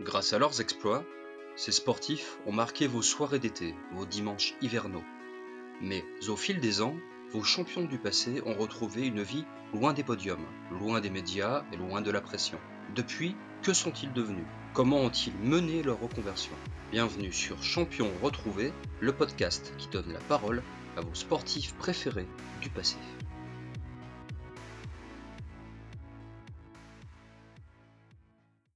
Grâce à leurs exploits, ces sportifs ont marqué vos soirées d'été, vos dimanches hivernaux. Mais au fil des ans, vos champions du passé ont retrouvé une vie loin des podiums, loin des médias et loin de la pression. Depuis, que sont-ils devenus? Comment ont-ils mené leur reconversion? Bienvenue sur Champions Retrouvés, le podcast qui donne la parole à vos sportifs préférés du passé.